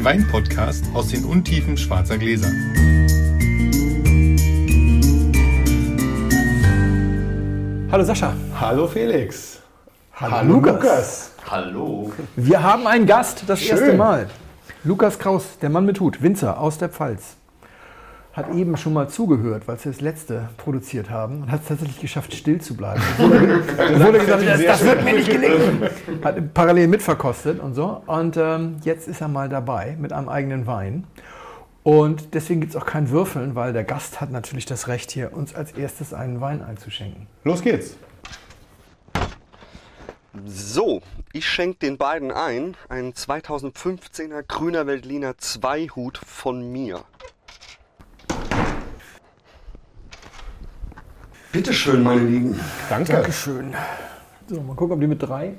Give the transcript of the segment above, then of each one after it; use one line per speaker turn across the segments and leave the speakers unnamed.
den Wein-Podcast aus den Untiefen schwarzer Gläser.
Hallo Sascha.
Hallo Felix.
Hallo, Lukas.
Hallo.
Wir haben einen Gast, das
Schön.
erste Mal. Lukas Kraus, der Mann mit Hut, Winzer aus der Pfalz. Hat eben schon mal zugehört, weil sie das letzte produziert haben und hat es tatsächlich geschafft, still zu bleiben. Wurde, wurde gesagt, das, das wird mir nicht gelingen. Hat parallel mitverkostet und so. Und ähm, jetzt ist er mal dabei mit einem eigenen Wein. Und deswegen gibt es auch kein Würfeln, weil der Gast hat natürlich das Recht, hier uns als erstes einen Wein einzuschenken.
Los geht's.
So, ich schenke den beiden ein einen 2015er Grüner Veltliner Zweihut von mir. Bitteschön, meine Lieben.
Danke.
Dankeschön. So, mal gucken, ob die mit drei.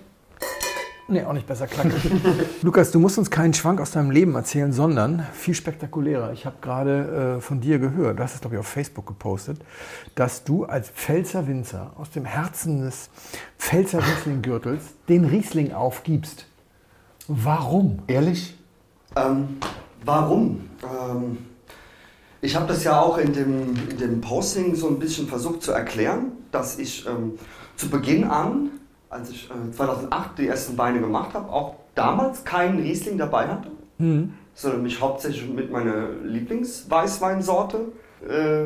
Nee, auch nicht besser klacken. Lukas, du musst uns keinen Schwank aus deinem Leben erzählen, sondern viel spektakulärer. Ich habe gerade äh, von dir gehört, du hast es, glaube ich, auf Facebook gepostet, dass du als Pfälzer Winzer aus dem Herzen des Pfälzer Riesling-Gürtels den Riesling aufgibst. Warum?
Ehrlich?
Ähm, warum? Ähm, ich habe das ja auch in dem, in dem Posting so ein bisschen versucht zu erklären, dass ich ähm, zu Beginn an, als ich äh, 2008 die ersten Weine gemacht habe, auch damals keinen Riesling dabei hatte, sondern mich hauptsächlich mit meiner Lieblingsweißweinsorte äh,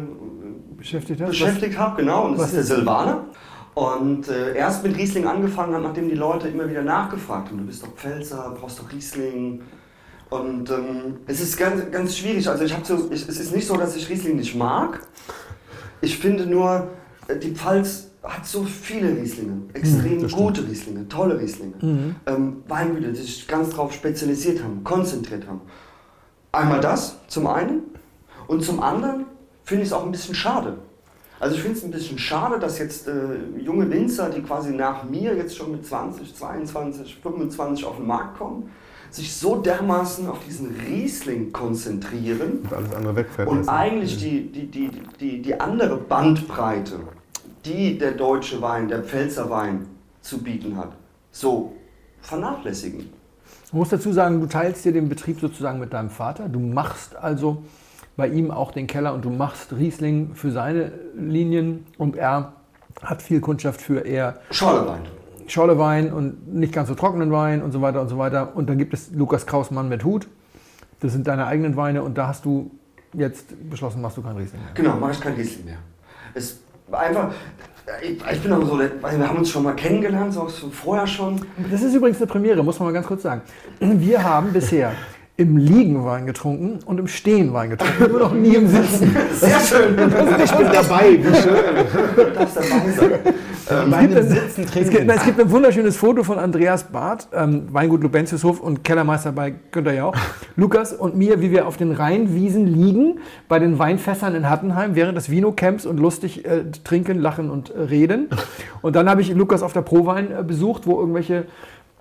Beschäftigt
beschäftigt habe, genau, und das ist der? Silvaner. Und äh, erst mit Riesling angefangen hat, nachdem die Leute immer wieder nachgefragt haben, du bist doch Pfälzer, brauchst doch Riesling. Und ähm, es ist ganz, ganz schwierig, also ich habe so, ich, es ist nicht so, dass ich Riesling nicht mag. Ich finde nur, äh, die Pfalz hat so viele Rieslinge, extrem gute Rieslinge, tolle Rieslinge. Ähm, Weingüter, die sich ganz darauf spezialisiert haben, konzentriert haben. Einmal das, zum einen. Und zum anderen finde ich es auch ein bisschen schade. Also ich finde es ein bisschen schade, dass jetzt äh, junge Winzer, die quasi nach mir jetzt schon mit 20, 22, 25 auf den Markt kommen, sich so dermaßen auf diesen Riesling konzentrieren
Und alles andere wegfällt.
und eigentlich die, die, die, die, die andere Bandbreite, die der deutsche Wein, der Pfälzer Wein zu bieten hat, so vernachlässigen.
Du musst dazu sagen, du teilst dir den Betrieb sozusagen mit deinem Vater. Du machst also bei ihm auch den Keller und du machst Riesling für seine Linien und er hat viel Kundschaft für eher
Schorlewein.
Schorlewein und nicht ganz so trockenen Wein und so weiter und so weiter. Und dann gibt es Lukas Krausmann mit Hut. Das sind deine eigenen Weine und da hast du jetzt beschlossen, machst du kein Riesling mehr.
Genau, mache ich kein Riesling mehr. Es war einfach, ich, ich bin aber so, weil wir haben uns schon mal kennengelernt, so so vorher schon.
Das ist übrigens eine Premiere, muss man mal ganz kurz sagen. Wir haben bisher im Liegen Wein getrunken und im Stehen Wein getrunken, nur noch nie im Sitzen.
Sehr schön,
Ich bin dabei, wie schön.
du darfst dabei sein.
Es gibt, ein, es, gibt, es gibt ein wunderschönes Foto von Andreas Barth, ähm, Weingut Lubentiushof und Kellermeister bei Günther Jauch, Lukas und mir, wie wir auf den Rheinwiesen liegen, bei den Weinfässern in Hattenheim, während des Vino-Camps und lustig äh, trinken, lachen und äh, reden. Und dann habe ich Lukas auf der Prowein äh, besucht, wo irgendwelche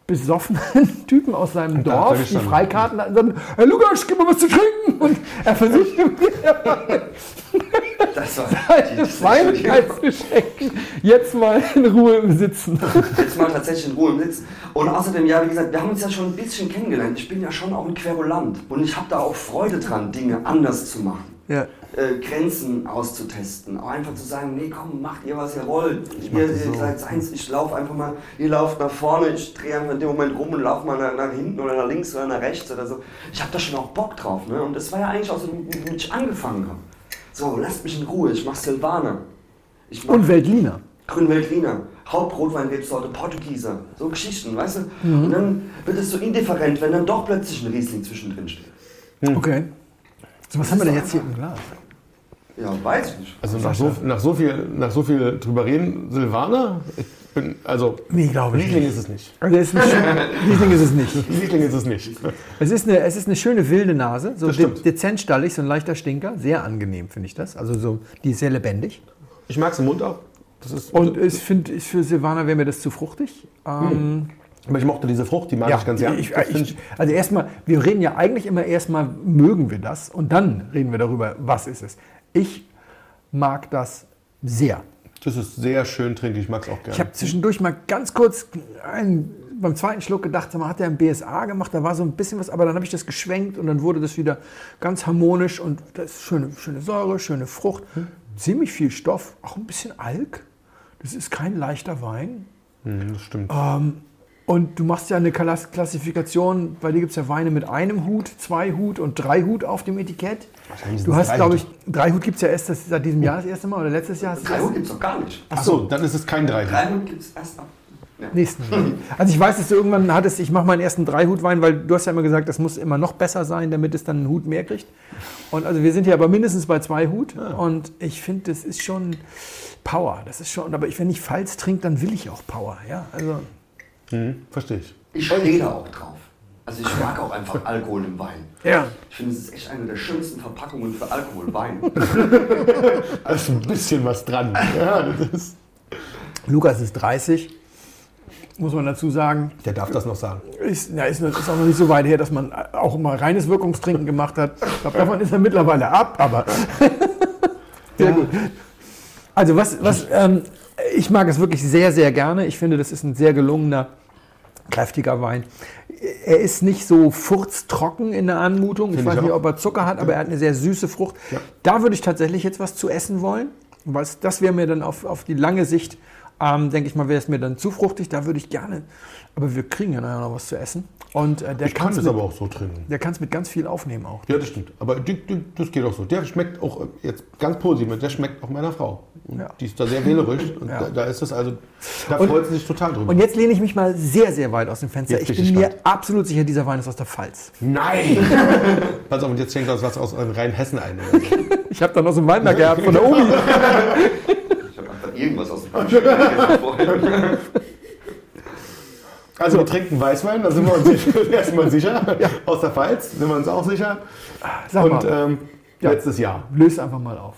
besoffenen Typen aus seinem
er
Dorf die. Freikarten hatten und sagten, Herr Lukas, gib mir was zu trinken. Und er versuchte mir
Das war
Wein einzuschenken. Jetzt mal in Ruhe im Sitzen.
jetzt mal tatsächlich in Ruhe im Sitzen. Und außerdem, ja, wie gesagt, wir haben uns ja schon ein bisschen kennengelernt. Ich bin ja schon auch ein Querulant. Und ich habe da auch Freude dran, Dinge anders zu machen.
Ja.
Äh, Grenzen auszutesten. Auch einfach zu sagen, nee, komm, macht ihr, was ihr wollt. Ihr, ihr seid seins, ich laufe einfach mal, ihr lauft nach vorne, ich drehe einfach in dem Moment rum und laufe mal nach, nach hinten oder nach links oder nach rechts oder so. Ich habe da schon auch Bock drauf. Ne? Und das war ja eigentlich auch so, wie ich angefangen habe. So, lasst mich in Ruhe, ich mach Silvaner. Ich mach
Und Weltliner.
Grünweltliner, Hauptrotweinrebsorte, Portugieser, so Geschichten, weißt du? Und dann wird es so indifferent, wenn dann doch plötzlich ein Riesling zwischendrin steht.
Okay. So, was haben wir denn jetzt hier im Glas?
Ja, weiß ich nicht.
Also nach so, nach, so viel, nach so viel drüber reden, Silvaner, ich bin, also
Nee, glaube ich
Riesling
nicht.
ist es nicht.
Also es ist schöne, Riesling ist es nicht.
Riesling ist es nicht.
Es ist eine, es ist eine schöne wilde Nase, so de dezent stallig, so ein leichter Stinker. Sehr angenehm, finde ich das. Also so, die ist sehr lebendig.
Ich mag es im Mund auch. Das ist,
Und ich finde, ich- für Silvaner wäre mir das zu fruchtig. Ähm,
aber ich mochte diese Frucht, die mag ich ganz gern.
ich, ich, also erstmal, wir reden ja eigentlich immer erstmal, mögen wir das und dann reden wir darüber, was ist es. Ich mag das sehr.
das ist sehr schön trinkig, ich mag es auch gerne.
Ich habe zwischendurch mal ganz kurz einen beim zweiten Schluck gedacht, mal, hat der ein BSA gemacht, da war so ein bisschen was, aber dann habe ich das geschwenkt und dann wurde das wieder ganz harmonisch und das ist schöne, schöne Säure, schöne Frucht, ziemlich viel Stoff, auch ein bisschen Alk. Das ist kein leichter Wein.
Mhm, das stimmt.
Und du machst ja eine Klas- Klassifikation, bei dir gibt es ja Weine mit einem Hut, zwei Hut und drei Hut auf dem Etikett. Du hast,
drei
glaube
Hut.
ich, drei Hut gibt es ja erst das, seit diesem Jahr das erste Mal oder letztes Jahr.
Drei Hut gibt es doch gar nicht.
Achso, dann ist es kein Drei.
Drei Hut gibt es erst ab. Ja.
nächsten. Also ich weiß, dass du irgendwann hattest, ich mache meinen ersten Dreihutwein, weil du hast ja immer gesagt, das muss immer noch besser sein, damit es dann einen Hut mehr kriegt. Und also wir sind hier aber mindestens bei zwei Hut und ich finde, das ist schon Power. Das ist schon, aber ich, wenn ich Pfalz trinke, dann will ich auch Power. Ja, also
Mhm, verstehe ich.
Ich stehe da auch drauf. Also ich mag auch einfach Alkohol im Wein.
ja.
Ich finde, es ist echt eine der schönsten Verpackungen für Alkohol, Wein.
Also ein bisschen was dran. Ja, das ist,
Lukas ist 30, muss man dazu sagen.
der darf das noch sagen.
Ist, ja, ist, ist auch noch nicht so weit her, dass man auch mal reines Wirkungstrinken gemacht hat. Ich glaube, davon ist er mittlerweile ab, aber sehr gut. Also was, was ähm, ich mag es wirklich sehr, sehr gerne. Ich finde, das ist ein sehr gelungener, kräftiger Wein. Er ist nicht so furztrocken in der Anmutung. Ich
Finde
weiß
ich
nicht, ob er Zucker hat, aber er hat eine sehr süße Frucht. Da würde ich tatsächlich jetzt was zu essen wollen. Weil das wäre mir dann auf, auf die lange Sicht, ähm, denke ich mal, wäre es mir dann zu fruchtig. Da würde ich gerne, aber wir kriegen ja nachher noch was zu essen. Und äh, der
Ich kann
kann es
es
mit,
aber auch so trinken.
der kann's mit ganz viel aufnehmen auch.
Ja, das stimmt. Aber das geht auch so. Der schmeckt auch äh, jetzt ganz positiv. Der schmeckt auch meiner Frau.
Ja.
Die ist da sehr wählerisch. Und
Ja.
da, da ist es also, da
Und-
freut sie sich total drüber.
Und jetzt lehne ich mich mal sehr, sehr weit aus dem Fenster.
Jetzt
Ich
bin
mir absolut sicher, dieser Wein ist aus der Pfalz.
Nein! Pass auf, und jetzt schenkt uns was aus eurem Rheinhessen ein.
Ich habe da noch so einen Weinberg gehabt von der Omi.
Irgendwas aus dem vorhin.
Also wir trinken Weißwein, da sind wir uns sicher- erstmal sicher. Aus der Pfalz sind wir uns auch sicher.
Sag
Und
mal,
ähm,
Ja.
letztes Jahr.
löse einfach mal auf.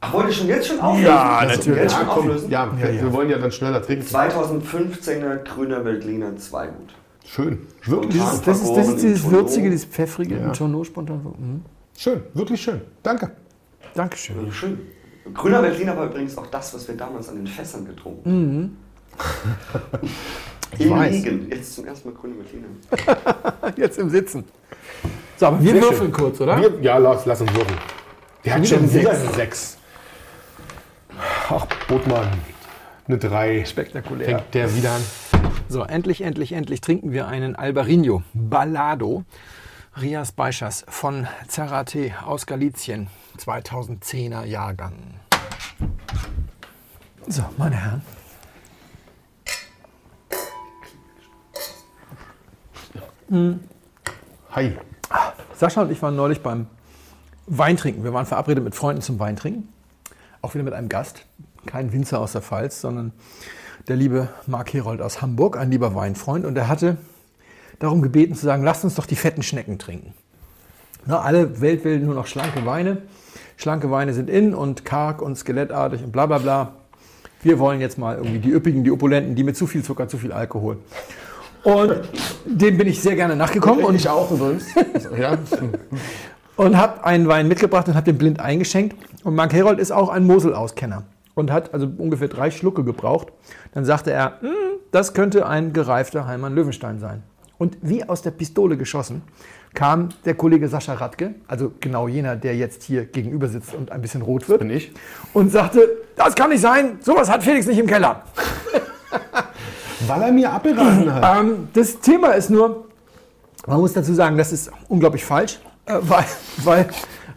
Ach, wollte ich schon jetzt schon auflösen?
Ja,
Also,
natürlich.
Jetzt schon
Ja, komm,
auflösen?
ja, wir,
Ja, ja.
wir wollen ja dann schneller trinken.
2015er grüner Veltliner 2 Gut.
Schön. Wirklich schön.
Das ist, das ist dieses würzige, dieses pfeffrige
Ja.
in Tonneau spontan. Mhm.
Schön, wirklich schön. Danke.
Dankeschön.
Schön. Grüner Veltliner war übrigens auch das, was wir damals an den Fässern getrunken haben.
Ich
Im
weiß.
Liegen. Jetzt zum ersten Mal grüner Veltliner.
Jetzt im Sitzen. So, aber wir
Sehr
würfeln
schön.
kurz, oder?
Wir, ja, lass, lass uns würfeln. Der hat schon wieder
Sechs.
eine 6. Ach, Botmann. Eine 3.
Spektakulär.
Fängt der wieder an.
So, endlich, endlich, endlich trinken wir einen Albarino Ballado Rias Beischas von Zarate aus Galizien, 2010er Jahrgang. So, meine Herren.
Hi.
Sascha und ich waren neulich beim Weintrinken. Wir waren verabredet mit Freunden zum Weintrinken. Auch wieder mit einem Gast. Kein Winzer aus der Pfalz, sondern der liebe Marc Herold aus Hamburg, ein lieber Weinfreund. Und er hatte darum gebeten zu sagen, lasst uns doch die fetten Schnecken trinken. Na, alle Welt will nur noch schlanke Weine. Schlanke Weine sind in und karg und skelettartig und bla bla bla. Wir wollen jetzt mal irgendwie die üppigen, die opulenten, die mit zu viel Zucker, zu viel Alkohol. Und dem bin ich sehr gerne nachgekommen. Und
ich auch übrigens. ja.
und habe einen Wein mitgebracht und habe den blind eingeschenkt. Und Mark Herold ist auch ein Mosel-Auskenner und hat also ungefähr drei Schlucke gebraucht. Dann sagte er, "Hm, das könnte ein gereifter Heimann Löwenstein sein. Und wie aus der Pistole geschossen kam der Kollege Sascha Radke, also genau jener, der jetzt hier gegenüber sitzt und ein bisschen rot wird,
Bin ich.
und sagte, das kann nicht sein, sowas hat Felix nicht im Keller.
Weil er mir abgeraten hat.
Ähm, das Thema ist nur, man muss dazu sagen, das ist unglaublich falsch, äh, weil, weil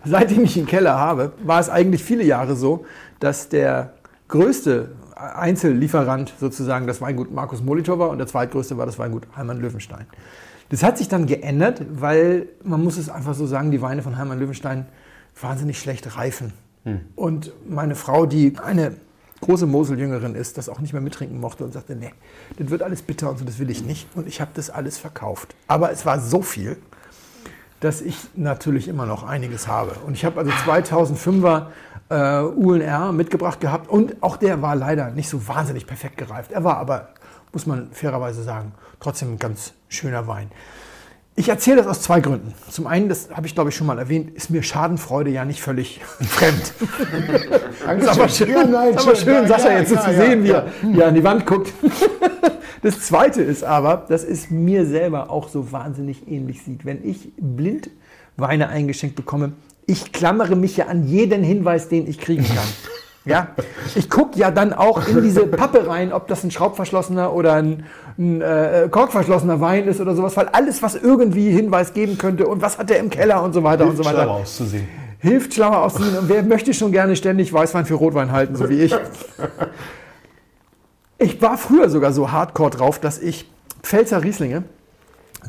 seitdem ich einen Keller habe, war es eigentlich viele Jahre so, dass der größte Einzellieferant sozusagen das Weingut Markus Molitor war und der zweitgrößte war das Weingut Heimann Löwenstein. Das hat sich dann geändert, weil man muss es einfach so sagen, die Weine von Heimann Löwenstein wahnsinnig schlecht reifen. Und meine Frau, die eine große Moseljüngerin ist, das auch nicht mehr mittrinken mochte und sagte, nee, das wird alles bitter und so, das will ich nicht. Und ich habe das alles verkauft. Aber es war so viel, dass ich natürlich immer noch einiges habe. Und ich habe also 2005er äh, UNR mitgebracht gehabt und auch der war leider nicht so wahnsinnig perfekt gereift. Er war aber, muss man fairerweise sagen, trotzdem ein ganz schöner Wein. Ich erzähle das aus zwei Gründen. Zum einen, das habe ich glaube ich schon mal erwähnt, ist mir Schadenfreude ja nicht völlig fremd. ist aber schön,
Ja, nein,
ist aber
schön.
schön Sascha
ja,
jetzt so
ja,
zu
ja,
sehen, wie er wie er an die Wand guckt. Das zweite ist aber, dass es mir selber auch so wahnsinnig ähnlich sieht. Wenn ich blind Weine eingeschenkt bekomme, ich klammere mich ja an jeden Hinweis, den ich kriegen kann. Ja, ich gucke ja dann auch in diese Pappe rein, ob das ein schraubverschlossener oder ein, ein äh, korkverschlossener Wein ist oder sowas, weil alles, was irgendwie Hinweis geben könnte und was hat der im Keller und so weiter und so weiter.
Schlauer auszusehen.
Hilft schlauer aussehen und wer möchte schon gerne ständig Weißwein für Rotwein halten, so wie ich. Ich war früher sogar so hardcore drauf, dass ich Pfälzer Rieslinge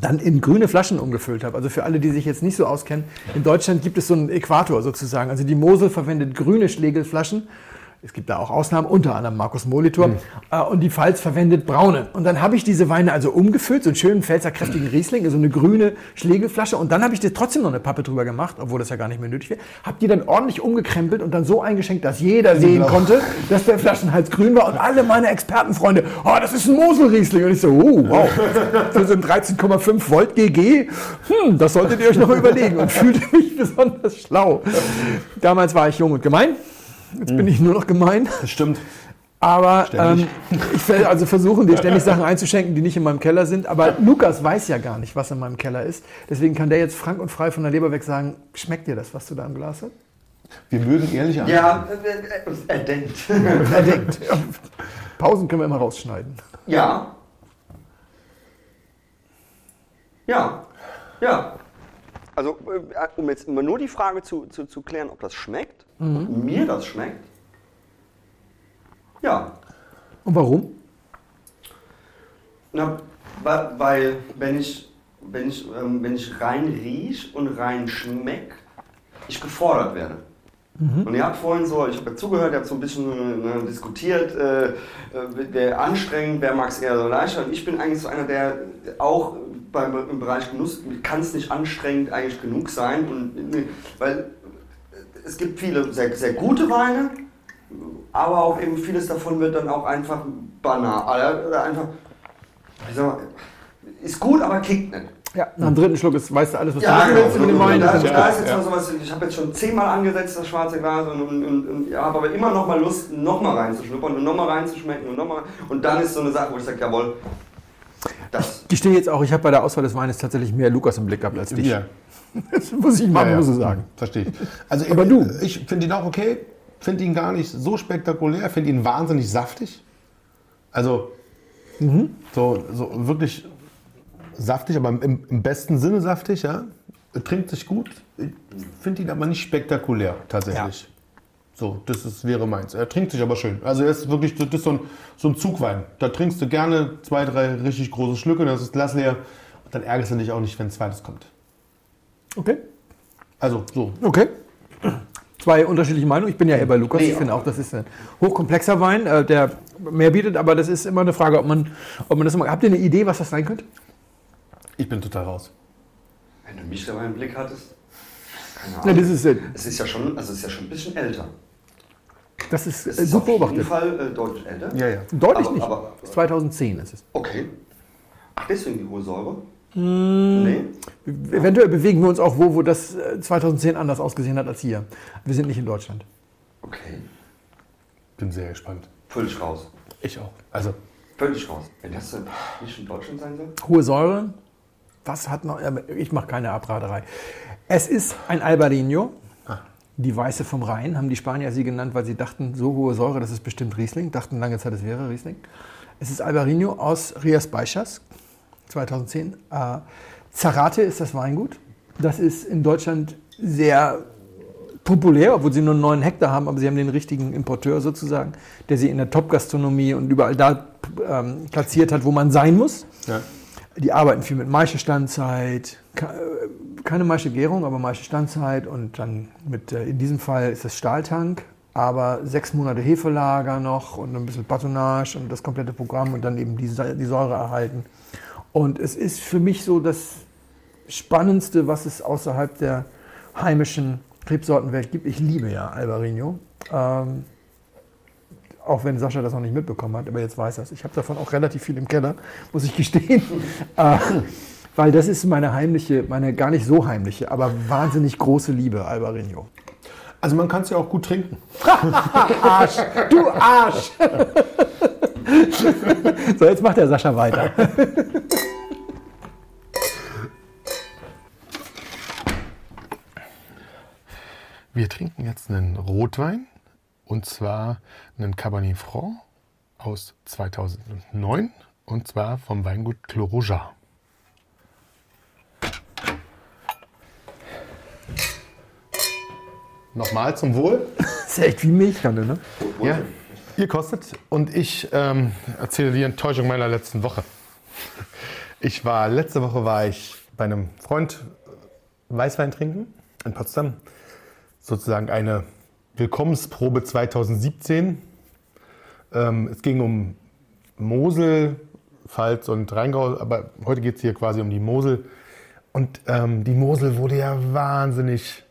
dann in grüne Flaschen umgefüllt habe. Also für alle, die sich jetzt nicht so auskennen, in Deutschland gibt es so einen Äquator sozusagen. Also die Mosel verwendet grüne Schlegelflaschen. Es gibt da auch Ausnahmen, unter anderem Markus Molitor. Äh, Und die Pfalz verwendet braune. Und dann habe ich diese Weine also umgefüllt, so einen schönen Pfälzer kräftigen Riesling, so eine grüne Schlegelflasche. Und dann habe ich dir trotzdem noch eine Pappe drüber gemacht, obwohl das ja gar nicht mehr nötig wäre. Habe die dann ordentlich umgekrempelt und dann so eingeschenkt, dass jeder sehen konnte, dass der Flaschenhals grün war. Und alle meine Expertenfreunde, oh, das ist ein Moselriesling. Und ich so, oh, wow, so ein 13,5 Volt GG, hm, das solltet ihr euch noch überlegen. Und fühlte mich besonders schlau. Damals war ich jung und gemein. Jetzt bin ich nur noch gemein.
Das stimmt.
Aber ähm, ich werde also versuchen, dir ständig Sachen einzuschenken, die nicht in meinem Keller sind. Aber Lukas weiß ja gar nicht, was in meinem Keller ist. Deswegen kann der jetzt frank und frei von der Leber weg sagen, schmeckt dir das, was du da im Glas hast?
Wir mögen ehrliche Antworten.
Ja, er denkt.
Er denkt. Pausen können wir immer rausschneiden.
Ja. Ja. Ja. Also, äh, um jetzt immer nur die Frage zu, zu, zu klären, ob das schmeckt, ob mir das schmeckt. Ja.
Und warum?
Na, weil, wenn ich, wenn ich, ähm, wenn ich rein riech und rein schmeck, ich gefordert werde. Und ihr habt vorhin so, ich habe ja zugehört, ihr habt so ein bisschen äh, diskutiert, äh, äh, wer anstrengend, wer mag es eher so leichter. Und ich bin eigentlich so einer, der auch beim, im Bereich Genuss kann es nicht anstrengend eigentlich genug sein. Und, äh, weil es gibt viele sehr, sehr gute Weine, aber auch eben vieles davon wird dann auch einfach banal. Oder einfach, wie sag mal, ist gut, aber kickt nicht.
Ja, nach dem dritten Schluck ist, weißt du alles, was
Ja,
du
genau.
willst über den Wein.
Da, da ist jetzt mal sowas, ich habe jetzt schon zehnmal angesetzt, das schwarze Glas, und, und, und, und ja, habe aber immer noch mal Lust, noch mal reinzuschnuppern und noch mal reinzuschmecken und noch mal. Und dann ist so eine Sache, wo ich sage, jawohl, das.
Ich gestehe jetzt auch, ich habe bei der Auswahl des Weines tatsächlich mehr Lukas im Blick gehabt als dich.
Wir.
Das muss ich mal
Ja, ja.
so sagen.
Verstehe ich. Also
Aber
ich,
du?
Ich finde ihn auch okay. Finde ihn gar nicht so spektakulär. Finde ihn wahnsinnig saftig. Also so, so wirklich saftig, aber im, im besten Sinne saftig, ja. Er Trinkt sich gut. Ich finde ihn aber nicht spektakulär, tatsächlich. So, das ist, wäre meins. Er trinkt sich aber schön. Also er ist wirklich, das ist so ein, so ein Zugwein. Da trinkst du gerne zwei, drei richtig große Schlücke, das ist Glas leer. Und dann ärgerst du dich auch nicht, wenn ein zweites kommt.
Okay.
Also so.
Okay. Zwei unterschiedliche Meinungen. Ich bin ja eher bei Lukas.
Nee,
Ich finde auch, das ist ein hochkomplexer Wein, äh, der mehr bietet, aber das ist immer eine Frage, ob man, ob man das immer. Habt ihr eine Idee, was das sein könnte?
Ich bin total raus.
Wenn du mich dabei im Blick hattest, keine
Ja,
Ahnung.
das ist, äh,
es ist ja schon, also es ist ja schon ein bisschen älter.
das ist,
Es
äh,
ist
gut
auf jeden
beobachtet.
Fall äh, deutlich älter.
Ja, ja.
Deutlich
Aber-
nicht.
aber-
2010 ist es.
Okay. Ach, deswegen die hohe Säure?
Hm.
Nee.
Eventuell bewegen wir uns auch wo, wo das äh, 2010 anders ausgesehen hat als hier. Wir sind nicht in Deutschland.
Okay.
Bin sehr gespannt.
Völlig raus.
Ich auch. Also,
Völlig raus. Wenn das äh, nicht in Deutschland sein soll?
Hohe Säure. Was hat noch. äh, Ich mache keine Abraderei. Es ist ein Albarino. Die Weiße vom Rhein haben die Spanier sie genannt, weil sie dachten, so hohe Säure, das ist bestimmt Riesling. Dachten lange Zeit, es wäre Riesling. Es ist Albarino aus Rias Baixas, 2010. Äh, Zarate ist das Weingut. Das ist in Deutschland sehr populär, obwohl sie nur 9 Hektar haben, aber sie haben den richtigen Importeur sozusagen, der sie in der Top-Gastronomie und überall da ähm, platziert hat, wo man sein muss.
ja.
Die arbeiten viel mit Maischestandzeit, äh, keine Maischegärung, aber Maischestandzeit und dann mit, äh, in diesem Fall ist das Stahltank, aber sechs Monate Hefelager noch und ein bisschen Patronage und das komplette Programm und dann eben die, die Säure erhalten. Und es ist für mich so das Spannendste, was es außerhalb der heimischen Rebsortenwelt gibt. Ich liebe ja Albarino. Ähm, auch wenn Sascha das noch nicht mitbekommen hat, aber jetzt weiß er es. Ich habe davon auch relativ viel im Keller, muss ich gestehen. äh, weil das ist meine heimliche, meine gar nicht so heimliche, aber wahnsinnig große Liebe, Albarino.
Also man kann es ja auch gut trinken.
Arsch! Du Arsch! so, jetzt macht der Sascha weiter.
Wir trinken jetzt einen Rotwein und zwar einen Cabernet Franc aus 2009 und zwar vom Weingut Clos Nochmal zum Wohl.
Das ist ja echt wie Milchkanne, ne?
Ja, ihr kostet und ich ähm, erzähle die Enttäuschung meiner letzten Woche. Ich war letzte Woche war ich bei einem Freund Weißwein trinken in Potsdam, sozusagen eine Willkommensprobe 2017. Ähm, es ging um Mosel, Pfalz und Rheingau, aber heute geht es hier quasi um die Mosel. Und ähm, die Mosel wurde ja wahnsinnig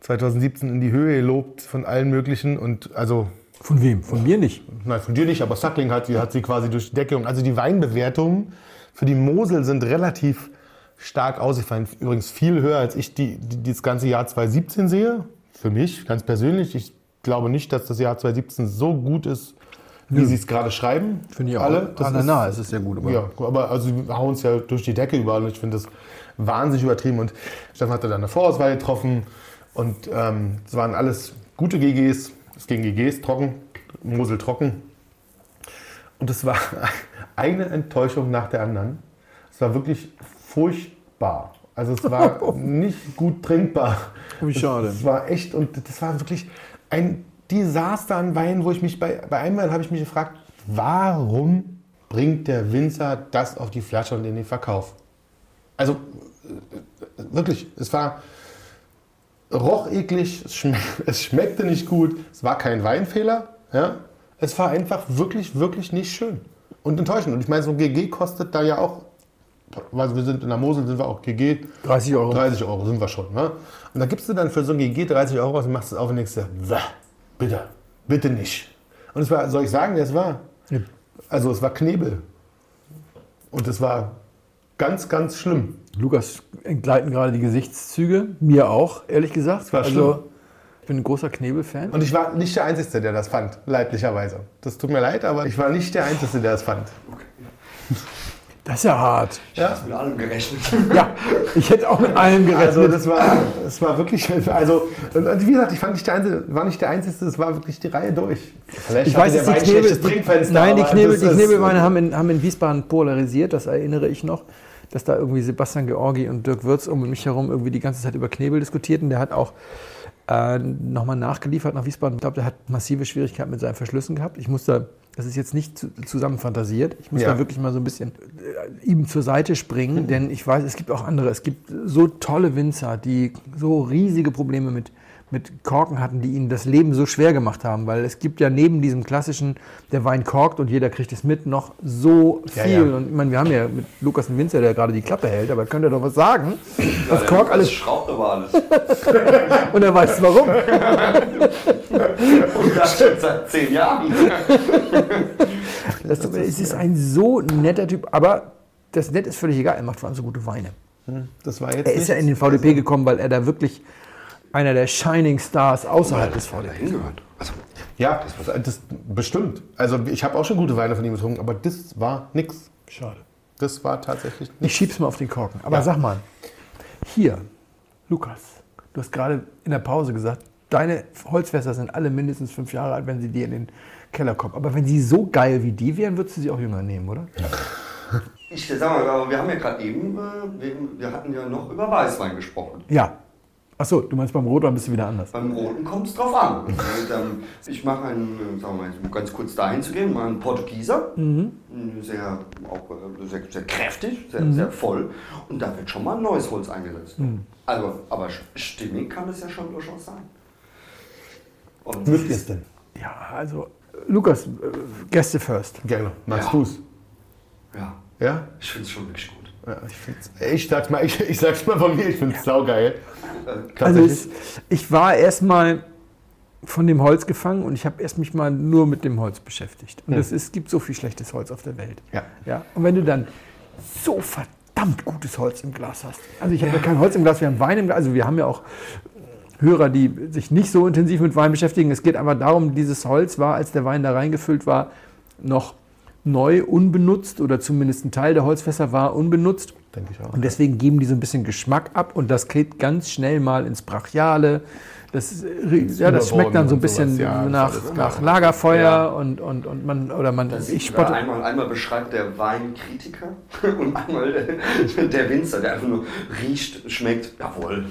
2017 in die Höhe gelobt von allen möglichen und also
Von wem? Von mir nicht.
Nein, von dir nicht, aber Suckling hat sie, hat sie quasi durch die Decke. Und also die Weinbewertungen für die Mosel sind relativ stark ausgefallen. Übrigens viel höher, als ich die, die, das ganze Jahr 2017 sehe. Für mich, ganz persönlich. Ich glaube nicht, dass das Jahr 2017 so gut ist, wie sie es gerade schreiben.
Finde ich auch.
Alle. Das
Alle
ist-
nah, es ist sehr gut. Aber
ja, aber also wir hauen es ja durch die Decke überall und ich finde das wahnsinnig übertrieben. Und Stefan hatte dann eine Vorauswahl getroffen und ähm, es waren alles gute GGs. Es ging GGs trocken, Mosel trocken. Und es war eine Enttäuschung nach der anderen. Es war wirklich furchtbar. Also es war nicht gut trinkbar.
Wie schade.
Es war echt und das war wirklich ein Desaster an Wein, wo ich mich bei, bei einem Wein habe ich mich gefragt, warum bringt der Winzer das auf die Flasche und in den Verkauf? Also äh, wirklich, es war roch eklig, es, schme es schmeckte nicht gut, es war kein Weinfehler, ja? es war einfach wirklich, wirklich nicht schön und enttäuschend. Und ich meine, so ein GG kostet da ja auch, also wir sind in der Mosel, sind wir auch GG,
30 Euro.
30 Euro sind wir schon. Ne? Und da gibst du dann für so ein GG 30 Euro aus und machst es auf und denkst dir, "Bäh, bitte, bitte nicht. Und es war, soll ich sagen, es war,
Ja.
also es war Knebel. Und es war ganz, ganz schlimm.
Lukas entgleiten gerade die Gesichtszüge. Mir auch, ehrlich gesagt.
war schlimm.
also, ich bin ein großer Knebel-Fan.
Und ich war nicht der Einzige, der das fand, leidlicherweise. Das tut mir leid, aber ich war nicht der Einzige, der das fand.
Das ist ja hart.
Ich habe mit allem gerechnet.
Ja, ich hätte auch mit allem gerechnet.
Also das war, das war wirklich, also wie gesagt, ich fand nicht der Einzige, war nicht der Einzige, es war wirklich die Reihe durch. Vielleicht
ich weiß,
der
dass die Knebel,
Trinkfenster,
nein, die, Knebel, die Knebelweine haben in, haben in Wiesbaden polarisiert, das erinnere ich noch, dass da irgendwie Sebastian Georgi und Dirk Würz um mich herum irgendwie die ganze Zeit über Knebel diskutierten. Der hat auch äh, nochmal nachgeliefert nach Wiesbaden. Ich glaube, der hat massive Schwierigkeiten mit seinen Verschlüssen gehabt. Ich muss da, das ist jetzt nicht zu, zusammen fantasiert, ich muss
Ja.
da wirklich mal so ein bisschen äh, ihm zur Seite springen, denn ich weiß, es gibt auch andere. Es gibt so tolle Winzer, die so riesige Probleme mit, mit Korken hatten, die ihnen das Leben so schwer gemacht haben, weil es gibt ja neben diesem klassischen, der Wein korkt und jeder kriegt es mit, noch so
Ja,
viel.
ja.
Und ich meine, wir haben ja mit Lukas einen Winzer, der gerade die Klappe hält, aber könnt ihr doch was sagen? Was Kork alles
schraubt aber alles.
und er weiß warum.
Und das schon seit zehn Jahren.
Das, es ist ein so netter Typ, aber das Nett ist völlig egal, er macht vor allem so gute Weine.
Das war jetzt
Er ist ja in den VDP gekommen, weil er da wirklich einer der Shining Stars außerhalb des VDP
Hingehört. Also,
Ja, das, das bestimmt. Also ich habe auch schon gute Weine von ihm getrunken, aber das war nix.
Schade.
Das war tatsächlich
Ich
nix.
schieb's mal auf den Korken. Aber
Ja.
sag mal, hier, Lukas, du hast gerade in der Pause gesagt, deine Holzfässer sind alle mindestens fünf Jahre alt, wenn sie dir in den Keller kommen. Aber wenn sie so geil wie die wären, würdest du sie auch jünger nehmen, oder?
ich sag mal, aber wir haben ja gerade eben, äh, wir hatten ja noch über Weißwein gesprochen.
Ja. Achso, du meinst beim Rotwein bist du wieder anders.
Beim Roten kommt es drauf an. Ähm, ich mache einen, äh, sagen wir mal, um ganz kurz dahin zu gehen, mal einen Portugieser.
Mhm.
Sehr, auch, äh, sehr, sehr kräftig, sehr, sehr voll. Und da wird schon mal ein neues Holz eingesetzt.
Mhm.
Also, aber stimmig kann es ja schon durchaus sein. Und
Müsst ihr es denn?
Ja, also, Lukas, äh, Gäste first.
Gerne. Magst
Ja.
du's?
Ja,
Ja?
ich finde es schon wirklich gut.
Ja ich, ich, sag's mal, ich, ich sag's mal von mir, ich find's saugeil.
Also es, ich war erstmal von dem Holz gefangen und ich habe erst mich mal nur mit dem Holz beschäftigt. Und es ist, gibt so viel schlechtes Holz auf der Welt.
Ja.
Ja. Und wenn du dann so verdammt gutes Holz im Glas hast. Also ich habe ja kein Holz im Glas, wir haben Wein im Glas. Also wir haben ja auch Hörer, die sich nicht so intensiv mit Wein beschäftigen. Es geht aber darum, dieses Holz war, als der Wein da reingefüllt war, noch neu, unbenutzt oder zumindest ein Teil der Holzfässer war unbenutzt.
Denke ich auch.
Und deswegen geben die so ein bisschen Geschmack ab und das geht ganz schnell mal ins Brachiale. Das, ist, ja, das schmeckt dann so ein
sowas,
bisschen
ja,
nach, nach Lagerfeuer
Ja.
und, und, und man oder man
Das
ich spotte.
einmal, einmal beschreibt der Weinkritiker und einmal der, der Winzer, der einfach nur riecht, schmeckt, jawohl.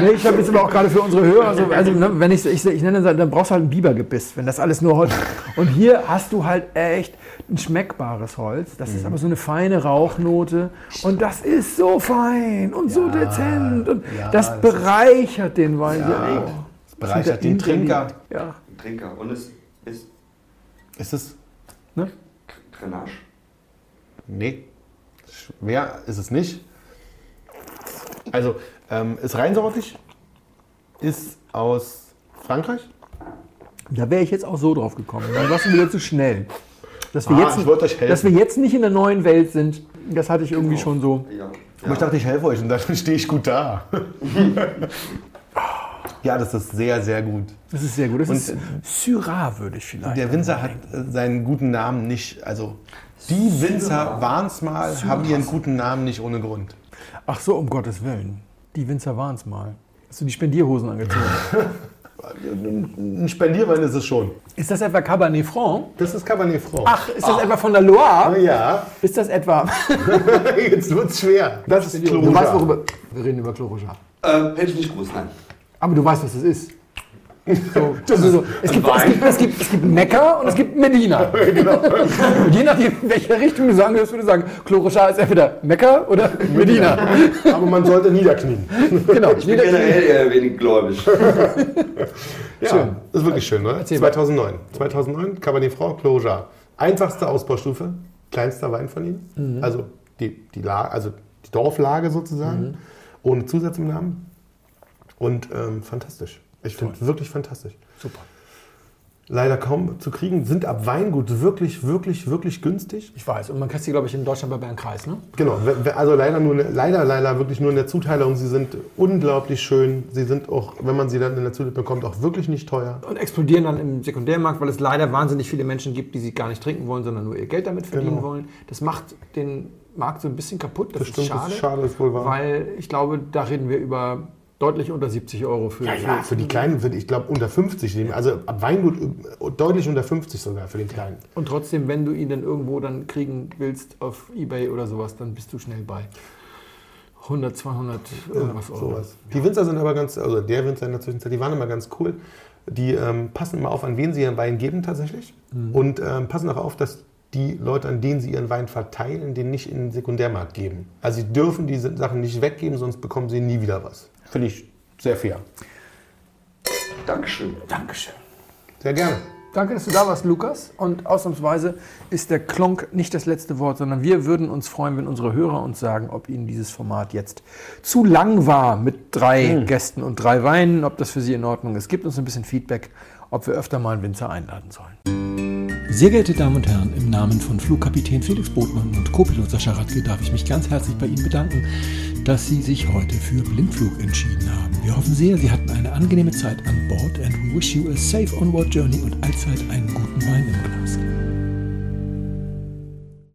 Nee, ich habe jetzt aber auch gerade für unsere Hörer, so, also ne, wenn ich, ich, ich nenne dann brauchst du halt ein Bibergebiss, wenn das alles nur Holz Und hier hast du halt echt ein schmeckbares Holz. Das
Mhm.
ist aber so eine feine Rauchnote und das ist so fein und so dezent und
ja,
das
das
bereichert den Wein.
Ja, das bereichert den Trinker.
Ja,
Trinker. Und es ist
Ist es?
ne?
Grenache.
Nee. Schwer ist es nicht. Also, ähm, ist reinsortig, ist aus Frankreich.
Da wäre ich jetzt auch so drauf gekommen. Dann warst du wieder zu schnell. Dass wir,
Ah,
jetzt,
ich wollte euch helfen.
dass wir jetzt nicht in der neuen Welt sind, das hatte ich irgendwie
Genau.
schon so.
Ja.
Aber ich dachte, ich helfe euch und dann stehe ich gut da. ja, das ist sehr, sehr gut.
Das ist sehr gut. Das
Und-
ist Syrah, würde ich vielleicht.
Der Winzer hat äh, seinen guten Namen nicht, also die Winzer waren es mal, haben ihren guten Namen nicht ohne Grund.
Ach so, um Gottes Willen. Die Winzer waren es mal. Hast du die Spendierhosen angezogen?
Ein Spendierwein ist es schon.
ist das etwa Cabernet Franc?
Das ist Cabernet Franc.
Ach, ist das etwa von der Loire?
ja,
Ist das etwa...
jetzt wird's schwer. Das ist
Du weißt, worüber... Wir reden über Chlorroger.
Ähm, hätte ich nicht gewusst, nein.
Aber du weißt, was das ist. So, also so, es, gibt, es, gibt, es, gibt, es gibt Mekka und es gibt Medina. Und je nachdem, in welche Richtung du sagen würdest, würde ich sagen, Chlorroger ist entweder Mekka oder Medina.
Aber man sollte niederknien.
genau.
Ich bin generell eher wenig gläubig.
Ja,
Schön.
Das ist wirklich schön, oder?
Erzähl mal.
2009. 2009, Cabernet Franc, Clos Einfachste Ausbaustufe, kleinster Wein von ihnen.
Mhm.
Also, die, die La also die Dorflage sozusagen,
Mhm.
ohne Zusatz im Namen. Und ähm, fantastisch. Ich finde wirklich fantastisch.
Super.
Leider kaum zu kriegen, sind ab Weingut wirklich, wirklich, wirklich günstig.
Ich weiß. Und man kriegt sie, glaube ich, in Deutschland bei Bernkreis, ne?
Genau, also leider nur, ne- leider, leider wirklich nur in der Zuteilung. Sie sind unglaublich schön. Sie sind auch, wenn man sie dann in der Zuteilung bekommt, auch wirklich nicht teuer.
Und explodieren dann im Sekundärmarkt, weil es leider wahnsinnig viele Menschen gibt, die sie gar nicht trinken wollen, sondern nur ihr Geld damit verdienen
Genau.
wollen. Das macht den Markt so ein bisschen kaputt. Das,
Das stimmt,
ist schade.
das ist schade, ist wohl wahr.
Weil ich glaube, da reden wir über deutlich unter 70 Euro für.
Ja, ja, für die Kleinen sind, ich glaube, unter 50. nehmen. Also ab Weingut äh, deutlich unter 50 sogar für den Kleinen.
Und trotzdem, wenn du ihn dann irgendwo dann kriegen willst auf Ebay oder sowas, dann bist du schnell bei 100, 200 irgendwas Euro.
Sowas. Die Winzer sind aber ganz, also der Winzer in der Zwischenzeit, die waren immer ganz cool. Die ähm, passen immer auf, an wen sie ihren Wein geben tatsächlich. Und ähm, passen auch auf, dass die Leute, an denen sie ihren Wein verteilen, den nicht in den Sekundärmarkt geben. Also sie dürfen diese Sachen nicht weggeben, sonst bekommen sie nie wieder was. Finde ich sehr fair.
Dankeschön.
Dankeschön.
Sehr gerne.
Danke, dass du da warst, Lukas. Und ausnahmsweise ist der Klonk nicht das letzte Wort, sondern wir würden uns freuen, wenn unsere Hörer uns sagen, ob ihnen dieses Format jetzt zu lang war mit drei Gästen und drei Weinen, ob das für sie in Ordnung ist. Gebt uns ein bisschen Feedback, ob wir öfter mal einen Winzer einladen sollen.
Sehr geehrte Damen und Herren, im Namen von Flugkapitän Felix Botmann und Co-Pilot Sascha Radke darf ich mich ganz herzlich bei Ihnen bedanken, dass Sie sich heute für Blindflug entschieden haben. Wir hoffen sehr, Sie hatten eine angenehme Zeit an Bord and we wish you a safe onward journey und allzeit einen guten Wein im Glas.